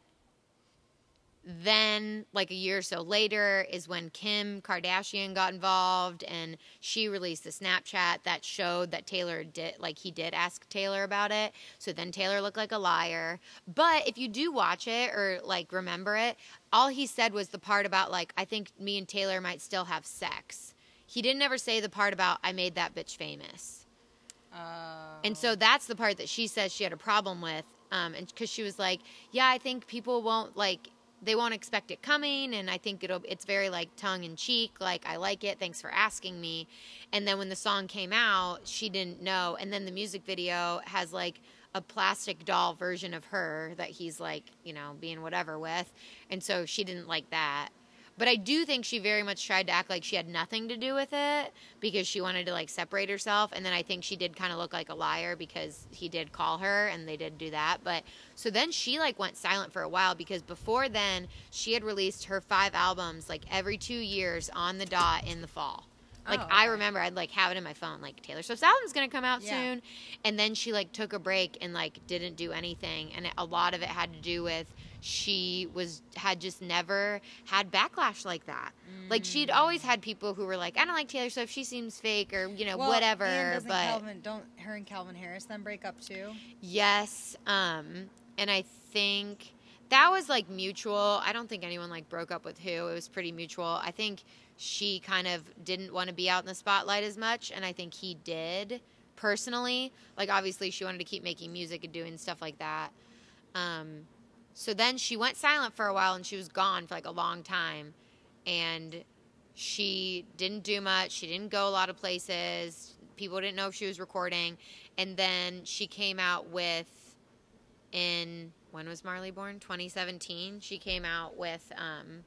then like a year or so later is when Kim Kardashian got involved and she released the Snapchat that showed that Taylor did like he did ask Taylor about it. So then Taylor looked like a liar. But if you do watch it or like remember it, all he said was the part about like I think me and Taylor might still have sex. He didn't ever say the part about I made that bitch famous. Uh, And so that's the part that she says she had a problem with. Um, and because she was like, yeah, I think people won't like, they won't expect it coming. And I think it'll, it's very like tongue in cheek. Like, I like it. Thanks for asking me. And then when the song came out, she didn't know. And then the music video has like a plastic doll version of her that he's like, you know, being whatever with. And so she didn't like that. But I do think she very much tried to act like she had nothing to do with it because she wanted to like separate herself. And then I think she did kind of look like a liar because he did call her and they did do that. But so then she like went silent for a while because before then she had released her five albums like every two years on the dot in the fall. Oh, like Oh, I remember I'd like have it in my phone like Taylor Swift's album's gonna come out Yeah. soon, and then she like took a break and like didn't do anything, and a lot of it had to do with she was had just never had backlash like that. Like she'd always had people who were like, I don't like Taylor Swift, she seems fake or you know well, whatever. but Calvin, don't her and Calvin Harris then break up too? yes, um, and I think that was like mutual. I don't think anyone like broke up with who. It was pretty mutual. I think she kind of didn't want to be out in the spotlight as much, and I think he did personally. Like obviously, she wanted to keep making music and doing stuff like that. Um, so then she went silent for a while, and she was gone for like a long time, and she didn't do much. She didn't go a lot of places. People didn't know if she was recording, and then she came out with in when was Marley born? 2017. She came out with um,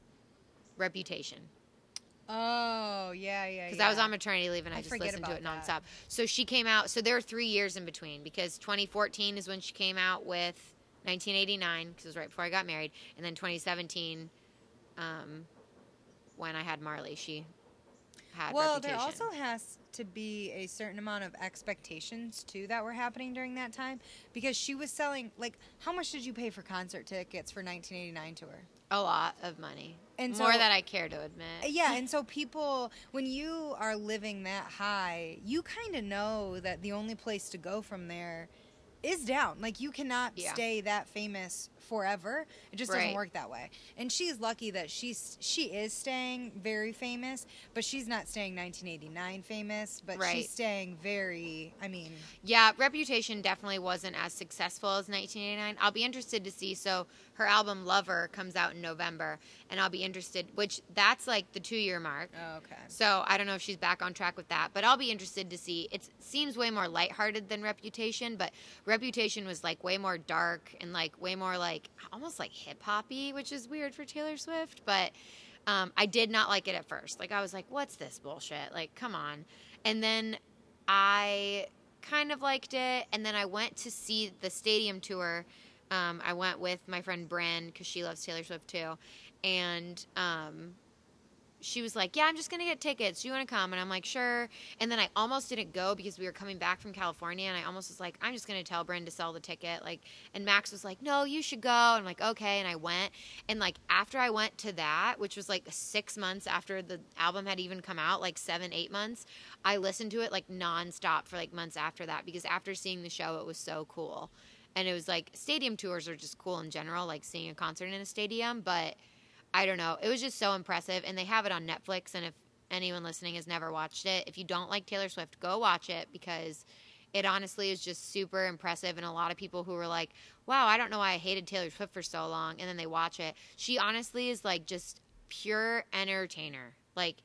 Reputation Oh yeah, yeah. because yeah. I was on maternity leave and I, I just listened to it nonstop. that. So she came out. So there were three years in between because 2014 is when she came out with 1989 because it was right before I got married, and then 2017, um, when I had Marley, she had Well, Reputation. there also has to be a certain amount of expectations too that were happening during that time because she was selling like how much did you pay for concert tickets for 1989 tour? a lot of money, And more so- than I care to admit. Yeah, and so people, when you are living that high, you kind of know that the only place to go from there is down. Like you cannot Yeah. stay that famous forever. It just doesn't work that way. And she's lucky that she's she is staying very famous, but she's not staying 1989 famous, but Right. she's staying very. I mean, Yeah, Reputation definitely wasn't as successful as 1989. I'll be interested to see. So her album Lover comes out in November, and I'll be interested. Which that's like the two year mark. oh, okay. So I don't know if she's back on track with that, but I'll be interested to see. It seems way more lighthearted than Reputation, but Reputation was like way more dark and like way more like almost like hip hoppy, which is weird for Taylor Swift. But um, I did not like it at first. Like I was like, "What's this bullshit?" Like, come on. And then I kind of liked it, and then I went to see the stadium tour. Um, I went with my friend Bren because she loves Taylor Swift too, and um, she was like, "Yeah, I'm just gonna get tickets. Do you want to come?" And I'm like, "Sure." And then I almost didn't go because we were coming back from California, and I almost was like, "I'm just gonna tell Bryn to sell the ticket." Like, and Max was like, "No, you should go." And I'm like, "Okay." And I went, and like after I went to that, which was like six months after the album had even come out, like seven, eight months, I listened to it like nonstop for like months after that because after seeing the show, it was so cool. And it was like stadium tours are just cool in general, like seeing a concert in a stadium, but I don't know. It was just so impressive, and they have it on Netflix. And if anyone listening has never watched it, if you don't like Taylor Swift, go watch it because it honestly is just super impressive. And a lot of people who were like, wow, I don't know why I hated Taylor Swift for so long. And then they watch it. She honestly is like just pure entertainer. Like,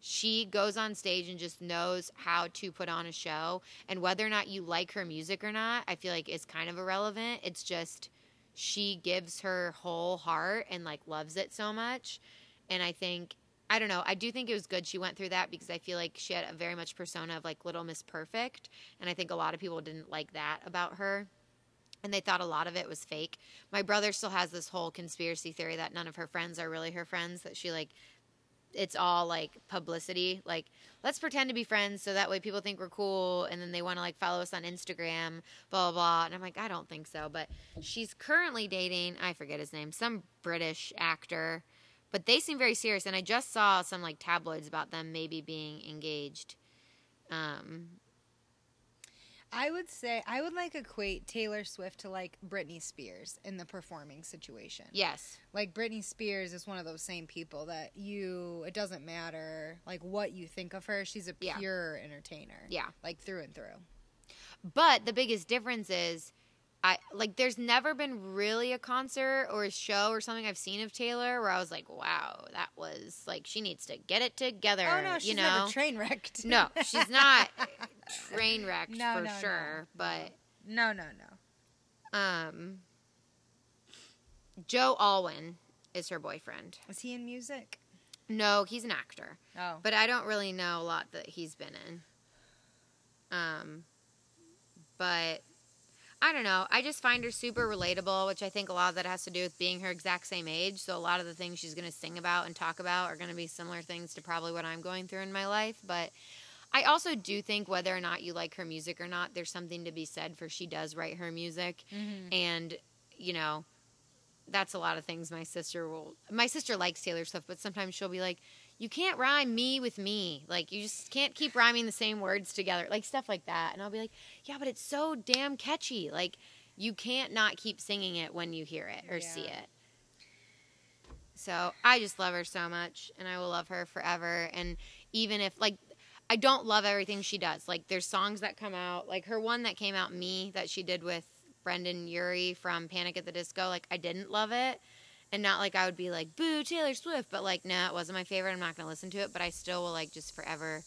she goes on stage and just knows how to put on a show. And whether or not you like her music or not, I feel like is kind of irrelevant. It's just she gives her whole heart and like loves it so much. And I think I don't know. I do think it was good she went through that because I feel like she had a very much persona of like Little Miss Perfect, and I think a lot of people didn't like that about her. And they thought a lot of it was fake. My brother still has this whole conspiracy theory that none of her friends are really her friends, that she like it's all like publicity. Like, let's pretend to be friends so that way people think we're cool and then they want to like follow us on Instagram, blah, blah, blah. And I'm like, I don't think so. But she's currently dating, I forget his name, some British actor but they seem very serious, and I just saw some like tabloids about them maybe being engaged. Um, I would say I would like equate Taylor Swift to like Britney Spears in the performing situation. yes, Like Britney Spears is one of those same people that you it doesn't matter like what you think of her, she's a Yeah. pure entertainer. yeah. Like through and through. But the biggest difference is, I like. There's never been really a concert or a show or something I've seen of Taylor where I was like, wow, that was like she needs to get it together. oh no, she's you know, never train wrecked. no, she's not train wrecked No, for no, no. sure, but. no, no, no. Um, Joe Alwyn is her boyfriend. Is he in music? No, he's an actor, Oh. but I don't really know a lot that he's been in. Um, but I don't know. I just find her super relatable, which I think a lot of that has to do with being her exact same age. So a lot of the things she's going to sing about and talk about are going to be similar things to probably what I'm going through in my life. But I also do think whether or not you like her music or not, there's something to be said for she does write her music Mhm. and you know that's a lot of things my sister will my sister likes taylor swift but sometimes she'll be like you can't rhyme me with me. Like you just can't keep rhyming the same words together like stuff like that. And i'll be like yeah but it's so damn catchy. Like you can't not keep singing it when you hear it or see it. So i just love her so much and i will love her forever. And even if like I don't love everything she does. Like there's songs that come out, like her one that came out, "Me," that she did with Brendon Urie from Panic at the Disco. Like I didn't love it, and not like I would be like boo Taylor Swift, but like nah, it wasn't my favorite. I'm not gonna listen to it, but I still will like just forever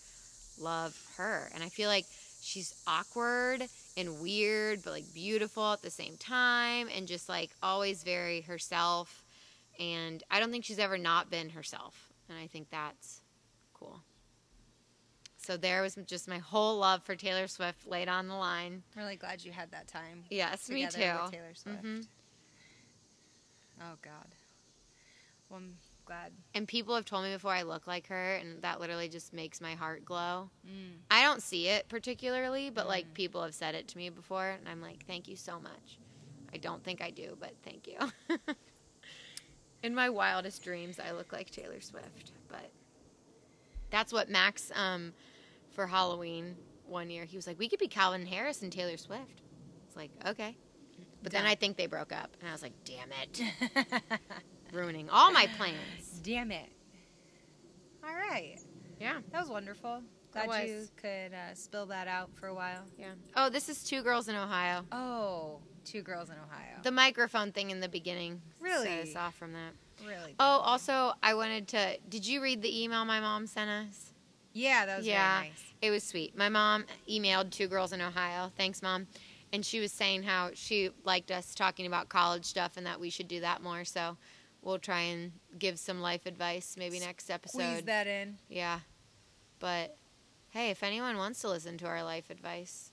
love her. And I feel like she's awkward and weird, but like beautiful at the same time, and just like always very herself. And I don't think she's ever not been herself, and I think that's cool. So there was just my whole love for Taylor Swift laid on the line. Really glad you had that time. Yes, me too. With Taylor Swift. Mhm. Oh God. Well, I'm glad. And people have told me before I look like her, and that literally just makes my heart glow. Mm. I don't see it particularly, but like Mm. people have said it to me before, and I'm like, thank you so much. I don't think I do, but thank you. In my wildest dreams, I look like Taylor Swift, but that's what Max, um, for Halloween one year, he was like, we could be Calvin Harris and Taylor Swift. It's like, okay. But then I think they broke up, and I was like, damn it, ruining all my plans. Damn it. All right. Yeah. That was wonderful. Glad was. you could uh, spill that out for a while. Yeah. Oh, this is Two Girls in Ohio. Oh, two girls in Ohio. The microphone thing in the beginning Really? set us off from that. really? Oh, also, I wanted to. Did you read the email my mom sent us? yeah, that was yeah. very nice. It was sweet. My mom emailed Two Girls in Ohio. Thanks, mom. And she was saying how she liked us talking about college stuff and that we should do that more. So we'll try and give some life advice maybe next episode. Squeeze that in. Yeah. But hey, if anyone wants to listen to our life advice.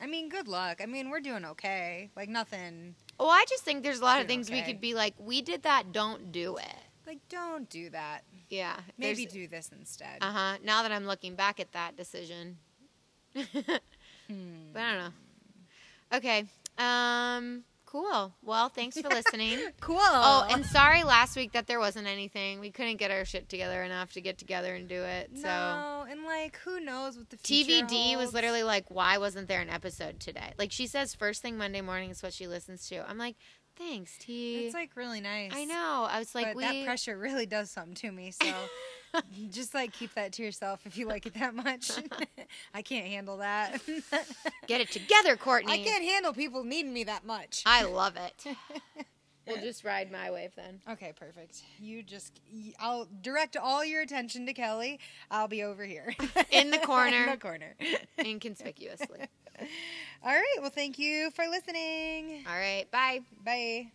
I mean, good luck. I mean, we're doing okay. Like nothing. Well, I just think there's a lot of things we could be like, we did that, don't do it. Like, don't do that. Yeah. Maybe do this instead. Uh huh. Now that I'm looking back at that decision, but Hmm. I don't know. Okay. Um. Cool. Well, thanks for listening. Cool. oh, and sorry last week that there wasn't anything. We couldn't get our shit together enough to get together and do it. So no, and like, who knows what the future TVD was literally like, "Why wasn't there an episode today?" Like she says, first thing Monday morning is what she listens to. I'm like, thanks, T. It's like really nice. I know. I was like, but we. that pressure really does something to me. So Just like keep that to yourself if you like it that much. I can't handle that. Get it together, Courtney. I can't handle people needing me that much. I love it. we'll just ride my wave then. Okay, perfect. You just, I'll direct all your attention to Kelly. I'll be over here In the corner. In the corner. Inconspicuously. All right. Well, thank you for listening. All right. Bye. Bye.